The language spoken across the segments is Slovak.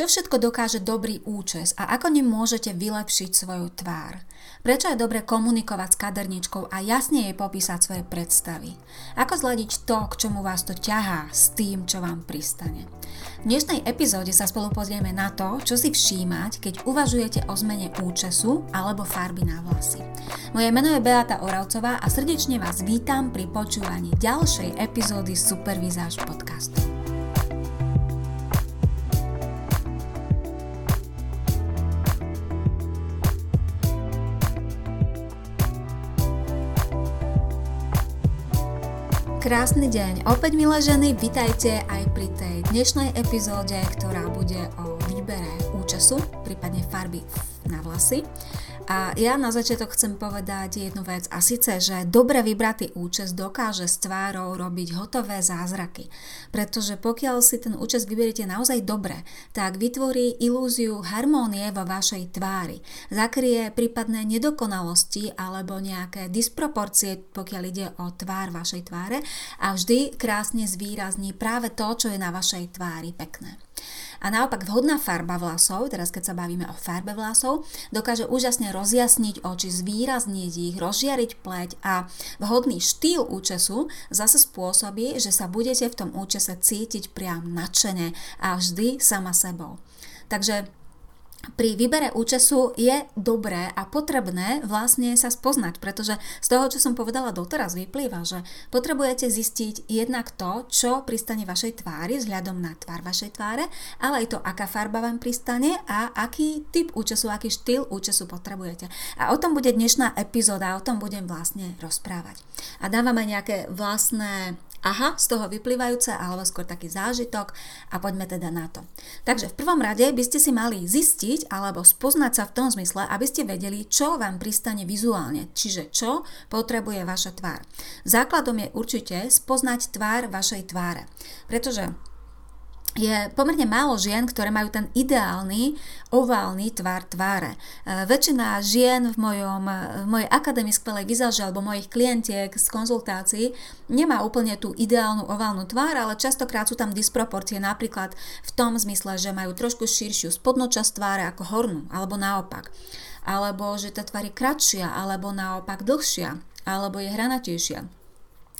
Čo všetko dokáže dobrý účes a ako nemôžete vylepšiť svoju tvár? Prečo je dobre komunikovať s kaderničkou a jasne jej popísať svoje predstavy? Ako zladiť to, k čomu vás to ťahá s tým, čo vám pristane? V dnešnej epizóde sa spolu pozrieme na to, čo si všímať, keď uvažujete o zmene účesu alebo farby na vlasy. Moje meno je Beata Oravcová a srdečne vás vítam pri počúvaní ďalšej epizódy Supervizáž podcastu. Krásny deň. Opäť milé ženy, vitajte aj pri tej dnešnej epizóde, ktorá bude o výbere účesu, prípadne farby na vlasy. A ja na začiatok chcem povedať jednu vec a síce, že dobre vybratý účes dokáže s tvárou robiť hotové zázraky. Pretože pokiaľ si ten účes vyberiete naozaj dobre, tak vytvorí ilúziu harmónie vo vašej tvári. Zakrie prípadné nedokonalosti alebo nejaké disproporcie, pokiaľ ide o tvár vašej tváre a vždy krásne zvýrazní práve to, čo je na vašej tvári pekné. A naopak vhodná farba vlasov, teraz keď sa bavíme o farbe vlasov, dokáže úžasne rozjasniť oči, zvýrazniť ich, rozžiariť pleť a vhodný štýl účesu zase spôsobí, že sa budete v tom účese cítiť priam nadšene a vždy sama sebou. Takže pri výbere účesu je dobré a potrebné vlastne sa spoznať, pretože z toho, čo som povedala doteraz, vyplýva, že potrebujete zistiť jednak to, čo pristane vašej tvári vzhľadom na tvár vašej tváre, ale aj to, aká farba vám pristane a aký typ účesu, aký štýl účesu potrebujete. A o tom bude dnešná epizóda, o tom budem vlastne rozprávať. A dávam aj nejaké vlastné aha z toho vyplývajúce alebo skôr taký zážitok a poďme teda na to. Takže v prvom rade by ste si mali zistiť alebo spoznať sa v tom zmysle, aby ste vedeli, čo vám pristane vizuálne, čiže čo potrebuje vaša tvár. Základom je určite spoznať tvár vašej tváre, pretože je pomerne málo žien, ktoré majú ten ideálny oválny tvár tváre. E, väčšina žien v, mojom, v mojej akadémii skvelej vizáže alebo mojich klientiek z konzultácií nemá úplne tú ideálnu oválnu tvár, ale častokrát sú tam disproporcie napríklad v tom zmysle, že majú trošku širšiu spodnú časť tváre ako hornú, alebo naopak. Alebo že tá tvár je kratšia, alebo naopak dlhšia, alebo je hranatejšia.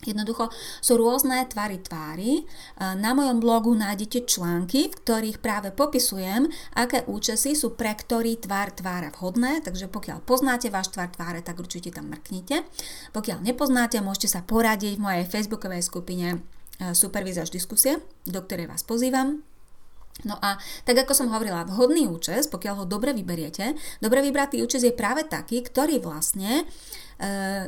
Jednoducho sú rôzne tvary tvári. E, na mojom blogu nájdete články, v ktorých práve popisujem, aké účesy sú pre ktorý tvár tvára vhodné, takže pokiaľ poznáte váš tvár tváre, tak určite tam mrknite. Pokiaľ nepoznáte, môžete sa poradiť v mojej facebookovej skupine e, Supervizáž diskusie, do ktorej vás pozývam. No a tak ako som hovorila, vhodný účes, pokiaľ ho dobre vyberiete, dobre vybratý účes je práve taký, ktorý vlastne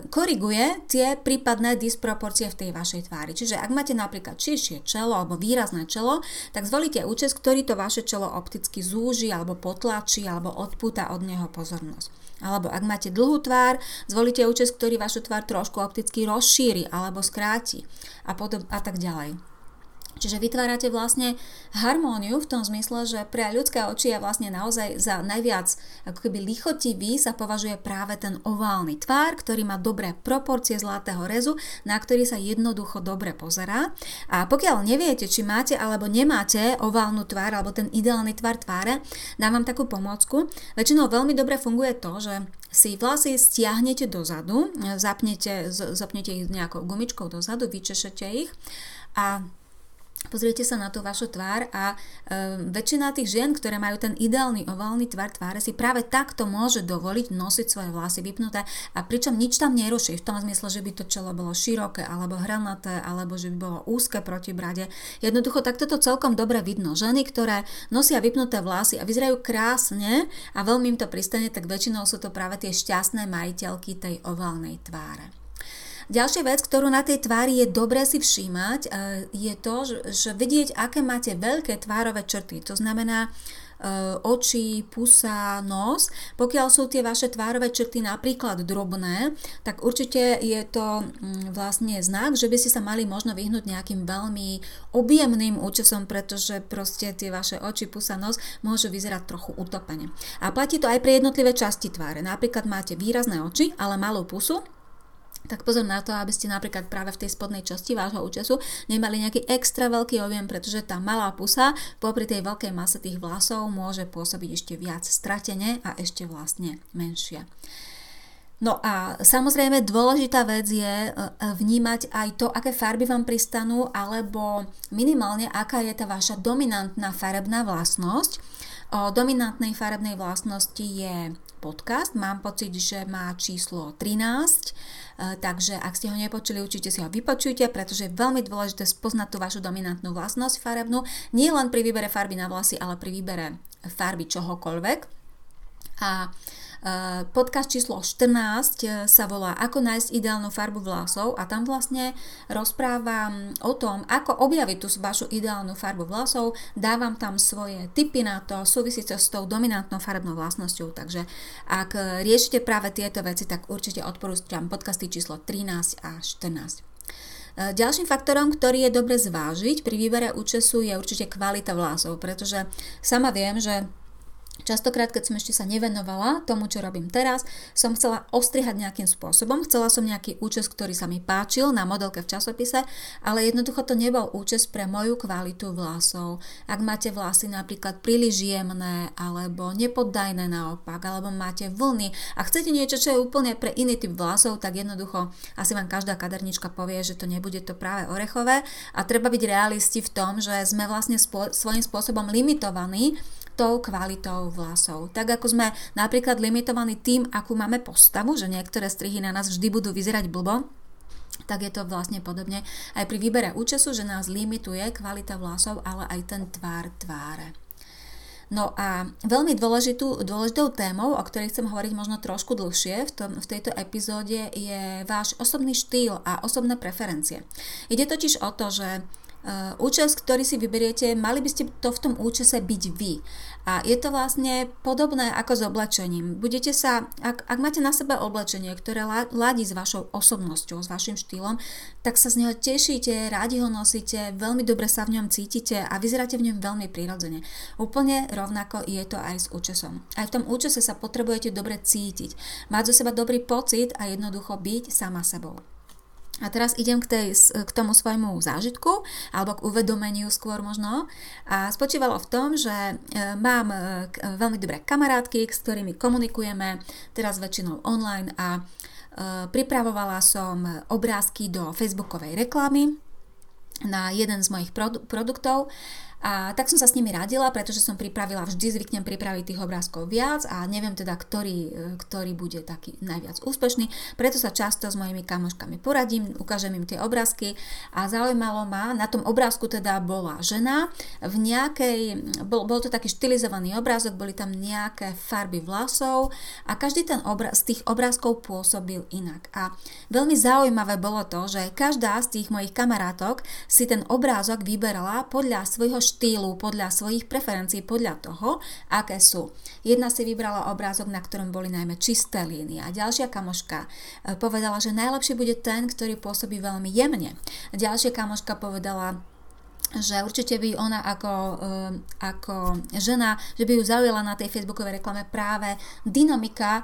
koriguje tie prípadné disproporcie v tej vašej tvári. Čiže ak máte napríklad širšie čelo alebo výrazné čelo, tak zvolíte účes, ktorý to vaše čelo opticky zúži alebo potlačí alebo odpúta od neho pozornosť. Alebo ak máte dlhú tvár, zvolíte účes, ktorý vašu tvár trošku opticky rozšíri alebo skráti a, potom, a tak ďalej. Čiže vytvárate vlastne harmóniu v tom zmysle, že pre ľudské oči je vlastne naozaj za najviac ako keby lichotivý sa považuje práve ten oválny tvár, ktorý má dobré proporcie zlatého rezu, na ktorý sa jednoducho dobre pozerá. A pokiaľ neviete, či máte alebo nemáte oválnu tvár alebo ten ideálny tvár tváre, dám vám takú pomocku. Väčšinou veľmi dobre funguje to, že si vlasy stiahnete dozadu, zapnete, zapnete ich nejakou gumičkou dozadu, vyčešete ich a Pozriete sa na tú vašu tvár a e, väčšina tých žien, ktoré majú ten ideálny oválny tvar tváre, si práve takto môže dovoliť nosiť svoje vlasy vypnuté a pričom nič tam neruší v tom zmysle, že by to čelo bolo široké alebo hranaté alebo že by bolo úzke proti brade. Jednoducho takto to celkom dobre vidno. Ženy, ktoré nosia vypnuté vlasy a vyzerajú krásne a veľmi im to pristane, tak väčšinou sú to práve tie šťastné majiteľky tej oválnej tváre. Ďalšia vec, ktorú na tej tvári je dobré si všímať, e, je to, že vidieť, aké máte veľké tvárové črty. To znamená, e, oči, pusa, nos. Pokiaľ sú tie vaše tvárové črty napríklad drobné, tak určite je to mm, vlastne znak, že by ste sa mali možno vyhnúť nejakým veľmi objemným účesom, pretože proste tie vaše oči, pusa, nos môžu vyzerať trochu utopene. A platí to aj pre jednotlivé časti tváre. Napríklad máte výrazné oči, ale malú pusu, tak pozor na to, aby ste napríklad práve v tej spodnej časti vášho účesu nemali nejaký extra veľký objem, pretože tá malá pusa popri tej veľkej mase tých vlasov môže pôsobiť ešte viac stratene a ešte vlastne menšia. No a samozrejme dôležitá vec je e, vnímať aj to, aké farby vám pristanú, alebo minimálne aká je tá vaša dominantná farebná vlastnosť. O dominantnej farebnej vlastnosti je podcast. Mám pocit, že má číslo 13, e, takže ak ste ho nepočuli, určite si ho vypočujte, pretože je veľmi dôležité spoznať tú vašu dominantnú vlastnosť farebnú, nie len pri výbere farby na vlasy, ale pri výbere farby čohokoľvek. A Eh, podcast číslo 14 eh, sa volá Ako nájsť ideálnu farbu vlasov a tam vlastne rozprávam o tom, ako objaviť tú vašu ideálnu farbu vlasov, dávam tam svoje tipy na to, súvisí to s tou dominantnou farbnou vlastnosťou, takže ak eh, riešite práve tieto veci, tak určite odporúčam podcasty číslo 13 a 14. Ďalším faktorom, ktorý je dobre zvážiť pri výbere účesu je určite kvalita vlasov, pretože sama viem, že Častokrát, keď som ešte sa nevenovala tomu, čo robím teraz, som chcela ostrihať nejakým spôsobom. Chcela som nejaký účes, ktorý sa mi páčil na modelke v časopise, ale jednoducho to nebol účes pre moju kvalitu vlasov. Ak máte vlasy napríklad príliš jemné, alebo nepoddajné naopak, alebo máte vlny a chcete niečo, čo je úplne pre iný typ vlasov, tak jednoducho asi vám každá kadernička povie, že to nebude to práve orechové a treba byť realisti v tom, že sme vlastne spo- svojím spôsobom limitovaní tou kvalitou vlasov. Tak ako sme napríklad limitovaní tým, akú máme postavu, že niektoré strihy na nás vždy budú vyzerať blbo, tak je to vlastne podobne aj pri výbere účesu, že nás limituje kvalita vlasov, ale aj ten tvár tváre. No a veľmi dôležitú, dôležitou témou, o ktorej chcem hovoriť možno trošku dlhšie v, tom, v tejto epizóde, je váš osobný štýl a osobné preferencie. Ide totiž o to, že účes, ktorý si vyberiete, mali by ste to v tom účese byť vy. A je to vlastne podobné ako s oblečením. Budete sa, ak, ak máte na sebe oblečenie, ktoré ladí s vašou osobnosťou, s vašim štýlom, tak sa z neho tešíte, rádi ho nosíte, veľmi dobre sa v ňom cítite a vyzeráte v ňom veľmi prirodzene. Úplne rovnako je to aj s účesom. Aj v tom účese sa potrebujete dobre cítiť, mať zo seba dobrý pocit a jednoducho byť sama sebou. A teraz idem k, tej, k tomu svojmu zážitku, alebo k uvedomeniu skôr možno. A spočívalo v tom, že e, mám e, veľmi dobré kamarátky, s ktorými komunikujeme, teraz väčšinou online a e, pripravovala som obrázky do facebookovej reklamy na jeden z mojich produktov a tak som sa s nimi radila, pretože som pripravila, vždy zvyknem pripraviť tých obrázkov viac a neviem teda, ktorý, e, ktorý bude taký najviac úspešný. Preto sa často s mojimi kamoškami poradím, ukážem im tie obrázky a zaujímalo ma, na tom obrázku teda bola žena, v nejakej, bol, bol to taký štilizovaný obrázok, boli tam nejaké farby vlasov a každý ten obraz, z tých obrázkov pôsobil inak. A veľmi zaujímavé bolo to, že každá z tých mojich kamarátok si ten obrázok vyberala podľa svojho štýlu, podľa svojich preferencií, podľa toho, aké sú. Jedna si vybrala obrázok, na ktorom boli najmä čisté línie a ďalšia kamoška e, povedala, že najlepšie bude ten, ktorý pôsobí veľmi jemne. Ďalšia kamoška povedala, že určite by ona ako, e, ako žena, že by ju zaujala na tej facebookovej reklame práve dynamika e,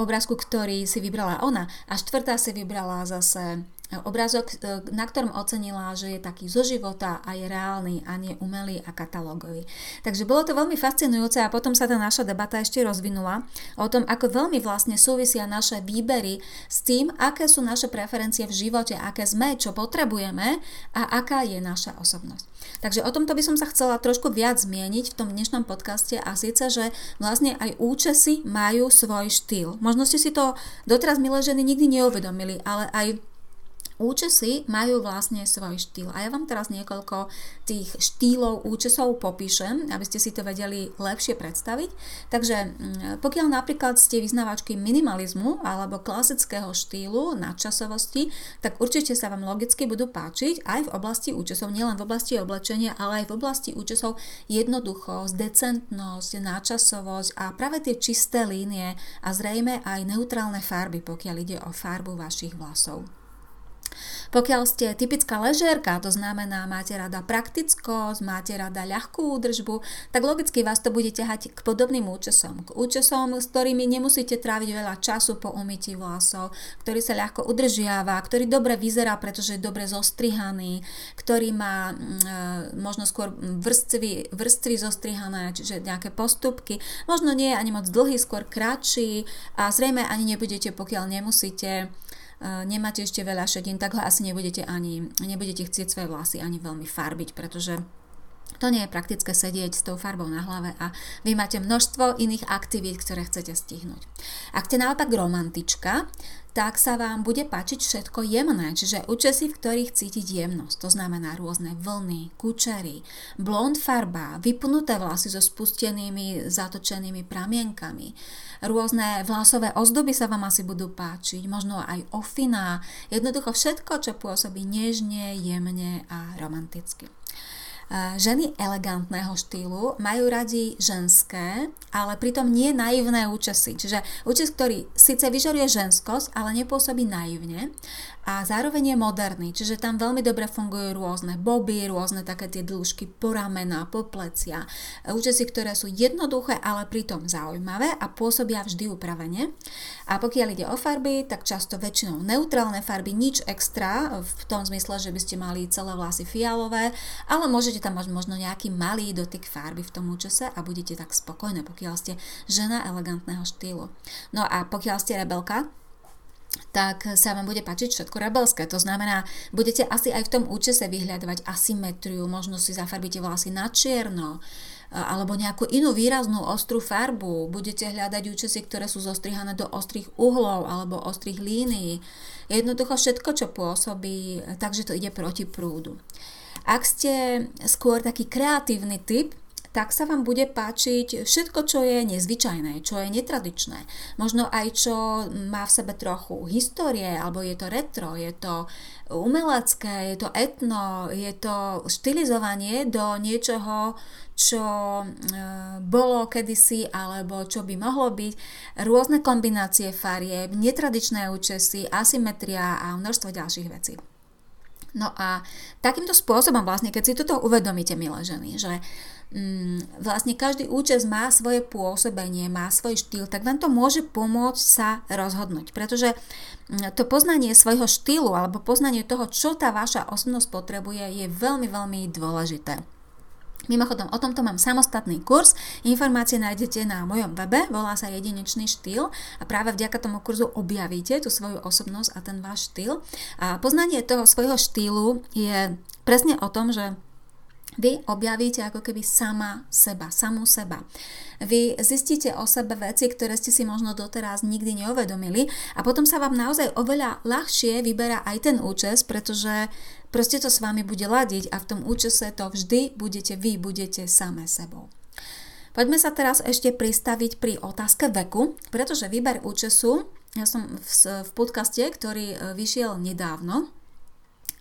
obrázku, ktorý si vybrala ona. A štvrtá si vybrala zase obrázok, e, na ktorom ocenila, že je taký zo života a je reálny a nie umelý a katalógový. Takže bolo to veľmi fascinujúce a potom sa tá naša debata ešte rozvinula o tom, ako veľmi vlastne súvisia naše výbery s tým, aké sú naše preferencie v živote, aké sme, čo potrebujeme a aká je naša osobnosť. Takže o tomto by som sa chcela trošku viac zmieniť v tom dnešnom podcaste a síce, že vlastne aj účesy majú svoj štýl. Možno ste si to doteraz, milé ženy, nikdy neuvedomili, ale aj Účesy majú vlastne svoj štýl a ja vám teraz niekoľko tých štýlov účesov popíšem, aby ste si to vedeli lepšie predstaviť. Takže mm, pokiaľ napríklad ste vyznávačky minimalizmu alebo klasického štýlu nadčasovosti, tak určite sa vám logicky budú páčiť aj v oblasti účesov, nielen v oblasti oblečenia, ale aj v oblasti účesov jednoduchosť, decentnosť, náčasovosť a práve tie čisté línie a zrejme aj neutrálne farby, pokiaľ ide o farbu vašich vlasov. Pokiaľ ste typická ležérka, to znamená máte rada praktickosť, máte rada ľahkú údržbu, tak logicky vás to bude ťahať k podobným účesom. K účesom, s ktorými nemusíte tráviť veľa času po umytí vlasov, ktorý sa ľahko udržiava, ktorý dobre vyzerá, pretože je dobre zostrihaný, ktorý má mm, e, možno skôr vrstvy, vrstvy zostrihané, čiže nejaké postupky. Možno nie je ani moc dlhý, skôr kratší a zrejme ani nebudete, pokiaľ nemusíte nemáte ešte veľa šedín, tak ho asi nebudete ani, nebudete chcieť svoje vlasy ani veľmi farbiť, pretože to nie je praktické sedieť s tou farbou na hlave a vy máte množstvo iných aktivít, ktoré chcete stihnúť. Ak ste naopak romantička, tak sa vám bude páčiť všetko jemné, čiže účesy, v ktorých cítiť jemnosť. To znamená rôzne vlny, kučery, blond farba, vypnuté vlasy so spustenými, zatočenými pramienkami, rôzne vlasové ozdoby sa vám asi budú páčiť, možno aj ofina, jednoducho všetko, čo pôsobí nežne, jemne a romanticky. Ženy elegantného štýlu majú radi ženské, ale pritom nie naivné účesy. Čiže účes, ktorý síce vyžaruje ženskosť, ale nepôsobí naivne a zároveň je moderný, čiže tam veľmi dobre fungujú rôzne boby, rôzne také tie dĺžky po ramena, po plecia, účesy, ktoré sú jednoduché, ale pritom zaujímavé a pôsobia vždy upravene. A pokiaľ ide o farby, tak často väčšinou neutrálne farby, nič extra v tom zmysle, že by ste mali celé vlasy fialové, ale môžete tam mať možno nejaký malý dotyk farby v tom účese a budete tak spokojné, pokiaľ ste žena elegantného štýlu. No a pokiaľ ste rebelka, tak sa vám bude páčiť všetko rebelské. To znamená, budete asi aj v tom účese vyhľadovať asymetriu, možno si zafarbíte vlasy na čierno, alebo nejakú inú výraznú ostrú farbu. Budete hľadať účesy, ktoré sú zostrihané do ostrých uhlov alebo ostrých línií. Jednoducho všetko, čo pôsobí, takže to ide proti prúdu. Ak ste skôr taký kreatívny typ, tak sa vám bude páčiť všetko, čo je nezvyčajné, čo je netradičné. Možno aj čo má v sebe trochu histórie, alebo je to retro, je to umelecké, je to etno, je to štilizovanie do niečoho, čo e, bolo kedysi alebo čo by mohlo byť, rôzne kombinácie farieb, netradičné účesy, asymetria a množstvo ďalších vecí. No a takýmto spôsobom vlastne, keď si toto uvedomíte, milé ženy, že mm, vlastne každý účes má svoje pôsobenie, má svoj štýl, tak vám to môže pomôcť sa rozhodnúť, pretože mm, to poznanie svojho štýlu alebo poznanie toho, čo tá vaša osobnosť potrebuje, je veľmi, veľmi dôležité. Mimochodom, o tomto mám samostatný kurz. Informácie nájdete na mojom webe, volá sa Jedinečný štýl a práve vďaka tomu kurzu objavíte tú svoju osobnosť a ten váš štýl. A poznanie toho svojho štýlu je presne o tom, že vy objavíte ako keby sama seba, samú seba. Vy zistíte o sebe veci, ktoré ste si možno doteraz nikdy neuvedomili a potom sa vám naozaj oveľa ľahšie vyberá aj ten účes, pretože proste to s vami bude ladiť a v tom účese to vždy budete vy, budete samé sebou. Poďme sa teraz ešte pristaviť pri otázke veku, pretože výber účesu, ja som v, v podcaste, ktorý e, vyšiel nedávno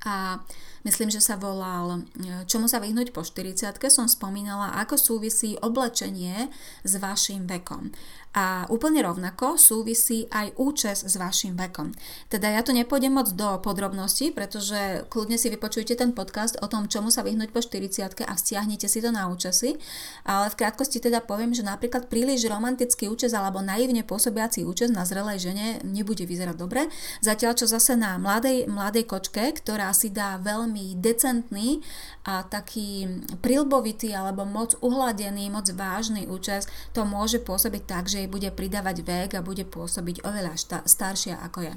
a myslím, že sa volal e, Čomu sa vyhnúť po 40 som spomínala, ako súvisí oblečenie s vašim vekom. A úplne rovnako súvisí aj účes s vašim vekom. Teda ja tu nepôjdem moc do podrobností, pretože kľudne si vypočujte ten podcast o tom, čomu sa vyhnúť po 40 a stiahnete si to na účesy. Ale v krátkosti teda poviem, že napríklad príliš romantický účes alebo naivne pôsobiaci účes na zrelej žene nebude vyzerať dobre. Zatiaľ čo zase na mladej, mladej kočke, ktorá si dá veľmi decentný a taký prilbovitý alebo moc uhladený, moc vážny účes, to môže pôsobiť tak, že jej bude pridávať vek a bude pôsobiť oveľa šta- staršia ako je.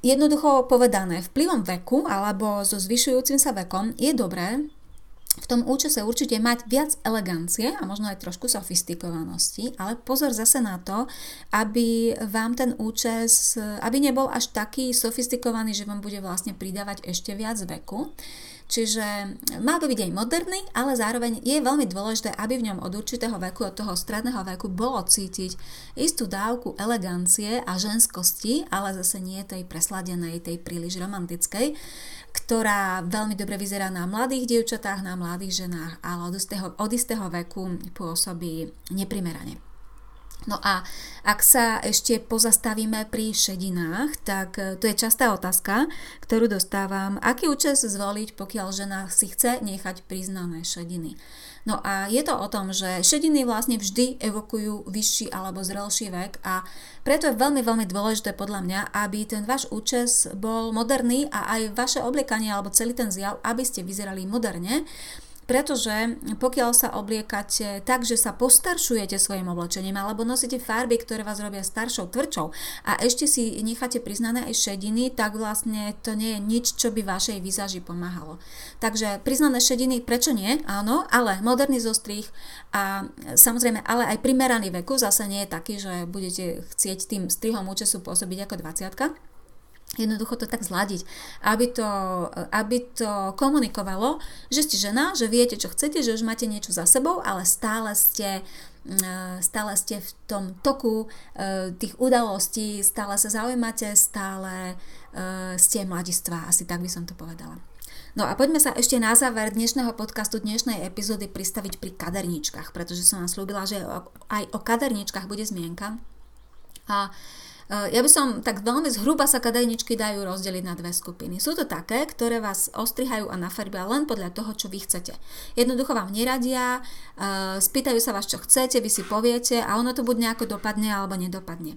Jednoducho povedané, vplyvom veku alebo so zvyšujúcim sa vekom je dobré v tom účese určite mať viac elegancie a možno aj trošku sofistikovanosti, ale pozor zase na to, aby vám ten účes, aby nebol až taký sofistikovaný, že vám bude vlastne pridávať ešte viac veku. Čiže má by byť aj moderný, ale zároveň je veľmi dôležité, aby v ňom od určitého veku, od toho stredného veku bolo cítiť istú dávku elegancie a ženskosti, ale zase nie tej presladenej, tej príliš romantickej, ktorá veľmi dobre vyzerá na mladých dievčatách, na mladých ženách, ale od istého, od istého veku pôsobí neprimerane. No a ak sa ešte pozastavíme pri šedinách, tak e, to je častá otázka, ktorú dostávam. Aký účes zvoliť, pokiaľ žena si chce nechať priznané šediny? No a je to o tom, že šediny vlastne vždy evokujú vyšší alebo zrelší vek a preto je veľmi, veľmi dôležité podľa mňa, aby ten váš účes bol moderný a aj vaše obliekanie alebo celý ten zjav, aby ste vyzerali moderne pretože pokiaľ sa obliekate tak, že sa postaršujete svojim oblečením alebo nosíte farby, ktoré vás robia staršou, tvrdšou a ešte si necháte priznané aj šediny, tak vlastne to nie je nič, čo by vašej výzaži pomáhalo. Takže priznané šediny, prečo nie? Áno, ale moderný zostrih a samozrejme, ale aj primeraný veku zase nie je taký, že budete chcieť tým strihom účesu pôsobiť ako 20 jednoducho to tak zladiť, aby to, aby to komunikovalo, že ste žena, že viete, čo chcete, že už máte niečo za sebou, ale stále ste mm, stále ste v tom toku e, tých udalostí, stále sa zaujímate, stále e, ste mladistvá, asi tak by som to povedala. No a poďme sa ešte na záver dnešného podcastu, dnešnej epizódy pristaviť pri kaderníčkach, pretože som vám slúbila, že aj o kaderníčkach bude zmienka. A uh, ja by som tak veľmi zhruba sa kadajničky dajú rozdeliť na dve skupiny. Sú to také, ktoré vás ostrihajú a nafarbia len podľa toho, čo vy chcete. Jednoducho vám neradia, eh, spýtajú sa vás, čo chcete, vy si poviete a ono to buď nejako dopadne alebo nedopadne.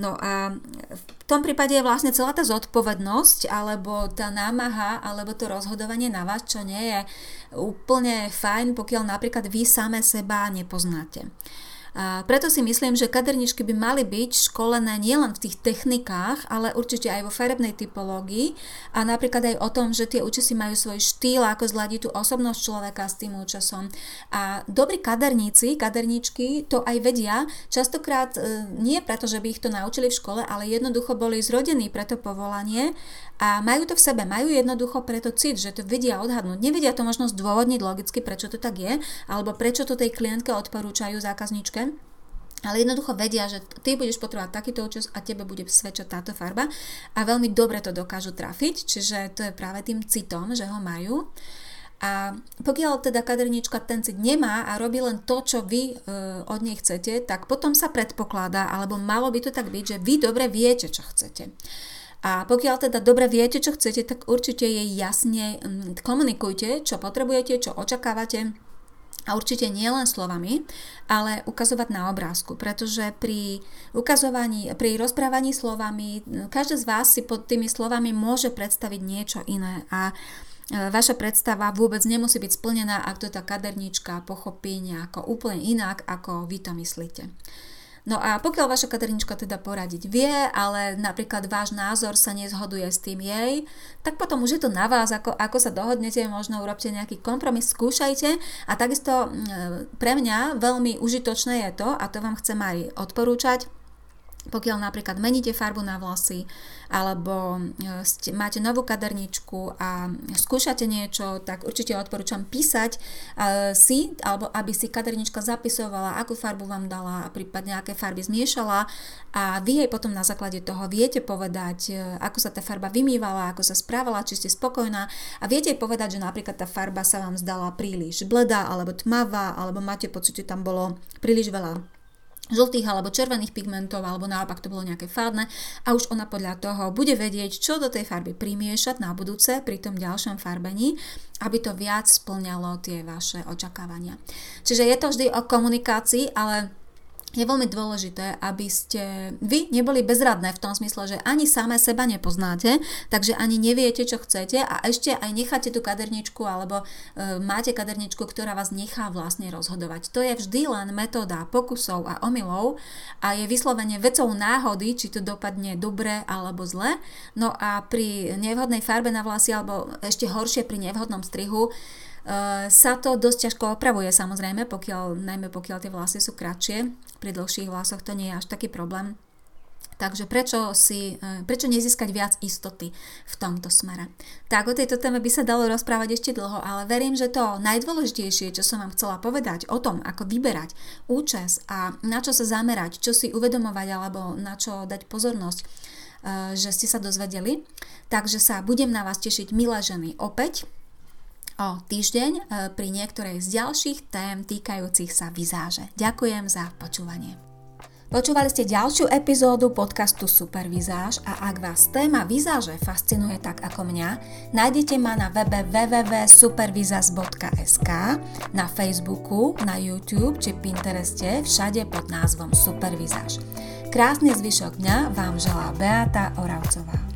No a v tom prípade je vlastne celá tá zodpovednosť alebo tá námaha alebo to rozhodovanie na vás, čo nie je úplne fajn, pokiaľ napríklad vy same seba nepoznáte. A preto si myslím, že kaderničky by mali byť školené nielen v tých technikách, ale určite aj vo farebnej typológii a napríklad aj o tom, že tie účesy majú svoj štýl, ako zladiť tú osobnosť človeka s tým účesom. A dobrí kaderníci, kaderníčky to aj vedia, častokrát e, nie preto, že by ich to naučili v škole, ale jednoducho boli zrodení pre to povolanie a majú to v sebe, majú jednoducho preto cit, že to vedia odhadnúť. Nevedia to možno zdôvodniť logicky, prečo to tak je, alebo prečo to tej klientke odporúčajú zákazničke, ale jednoducho vedia, že ty budeš potrebovať takýto účes a tebe bude svedčať táto farba a veľmi dobre to dokážu trafiť, čiže to je práve tým citom, že ho majú. A pokiaľ teda kaderníčka ten cit nemá a robí len to, čo vy e, od nej chcete, tak potom sa predpokladá, alebo malo by to tak byť, že vy dobre viete, čo chcete. A pokiaľ teda dobre viete, čo chcete, tak určite jej jasne komunikujte, čo potrebujete, čo očakávate, a určite nie len slovami, ale ukazovať na obrázku, pretože pri ukazovaní, pri rozprávaní slovami, každý z vás si pod tými slovami môže predstaviť niečo iné a e, vaša predstava vôbec nemusí byť splnená, ak to tá kaderníčka pochopí nejako úplne inak, ako vy to myslíte. No a pokiaľ vaša kadernička teda poradiť vie, ale napríklad váš názor sa nezhoduje s tým jej, tak potom už je to na vás, ako, ako sa dohodnete, možno urobte nejaký kompromis, skúšajte. A takisto pre mňa veľmi užitočné je to, a to vám chcem aj odporúčať, pokiaľ napríklad meníte farbu na vlasy alebo e, ste, máte novú kaderničku a skúšate niečo, tak určite odporúčam písať uh, si, alebo aby si kadernička zapisovala, akú farbu vám dala a prípadne aké farby zmiešala. A vy jej potom na základe toho viete povedať, uh, ako sa tá farba vymývala, ako sa správala, či ste spokojná. A viete jej povedať, že napríklad tá farba sa vám zdala príliš bledá alebo tmavá, alebo máte pocit, že tam bolo príliš veľa žltých alebo červených pigmentov, alebo naopak to bolo nejaké fádne a už ona podľa toho bude vedieť, čo do tej farby primiešať na budúce pri tom ďalšom farbení, aby to viac splňalo tie vaše očakávania. Čiže je to vždy o komunikácii, ale je veľmi dôležité, aby ste vy neboli bezradné v tom smysle, že ani samé seba nepoznáte, takže ani neviete, čo chcete a ešte aj necháte tú kaderničku alebo e, máte kaderničku, ktorá vás nechá vlastne rozhodovať. To je vždy len metóda pokusov a omylov a je vyslovene vecou náhody, či to dopadne dobre alebo zle. No a pri nevhodnej farbe na vlasy alebo ešte horšie pri nevhodnom strihu sa to dosť ťažko opravuje samozrejme, pokiaľ, najmä pokiaľ tie vlasy sú kratšie. Pri dlhších vlasoch to nie je až taký problém. Takže prečo, si, eh, prečo nezískať viac istoty v tomto smere? Tak o tejto téme by sa dalo rozprávať ešte dlho, ale verím, že to najdôležitejšie, čo som vám chcela povedať o tom, ako vyberať účes a na čo sa zamerať, čo si uvedomovať alebo na čo dať pozornosť, eh, že ste sa dozvedeli. Takže sa budem na vás tešiť, milé ženy, opäť o týždeň e, pri niektorej z ďalších tém týkajúcich sa vizáže. Ďakujem za počúvanie. Počúvali ste ďalšiu epizódu podcastu Supervizáž a ak vás téma vizáže fascinuje tak ako mňa, nájdete ma na webe www.supervizaz.sk, na Facebooku, na YouTube či Pintereste, všade pod názvom Supervizáž. Krásny zvyšok dňa vám želá Beata Oravcová.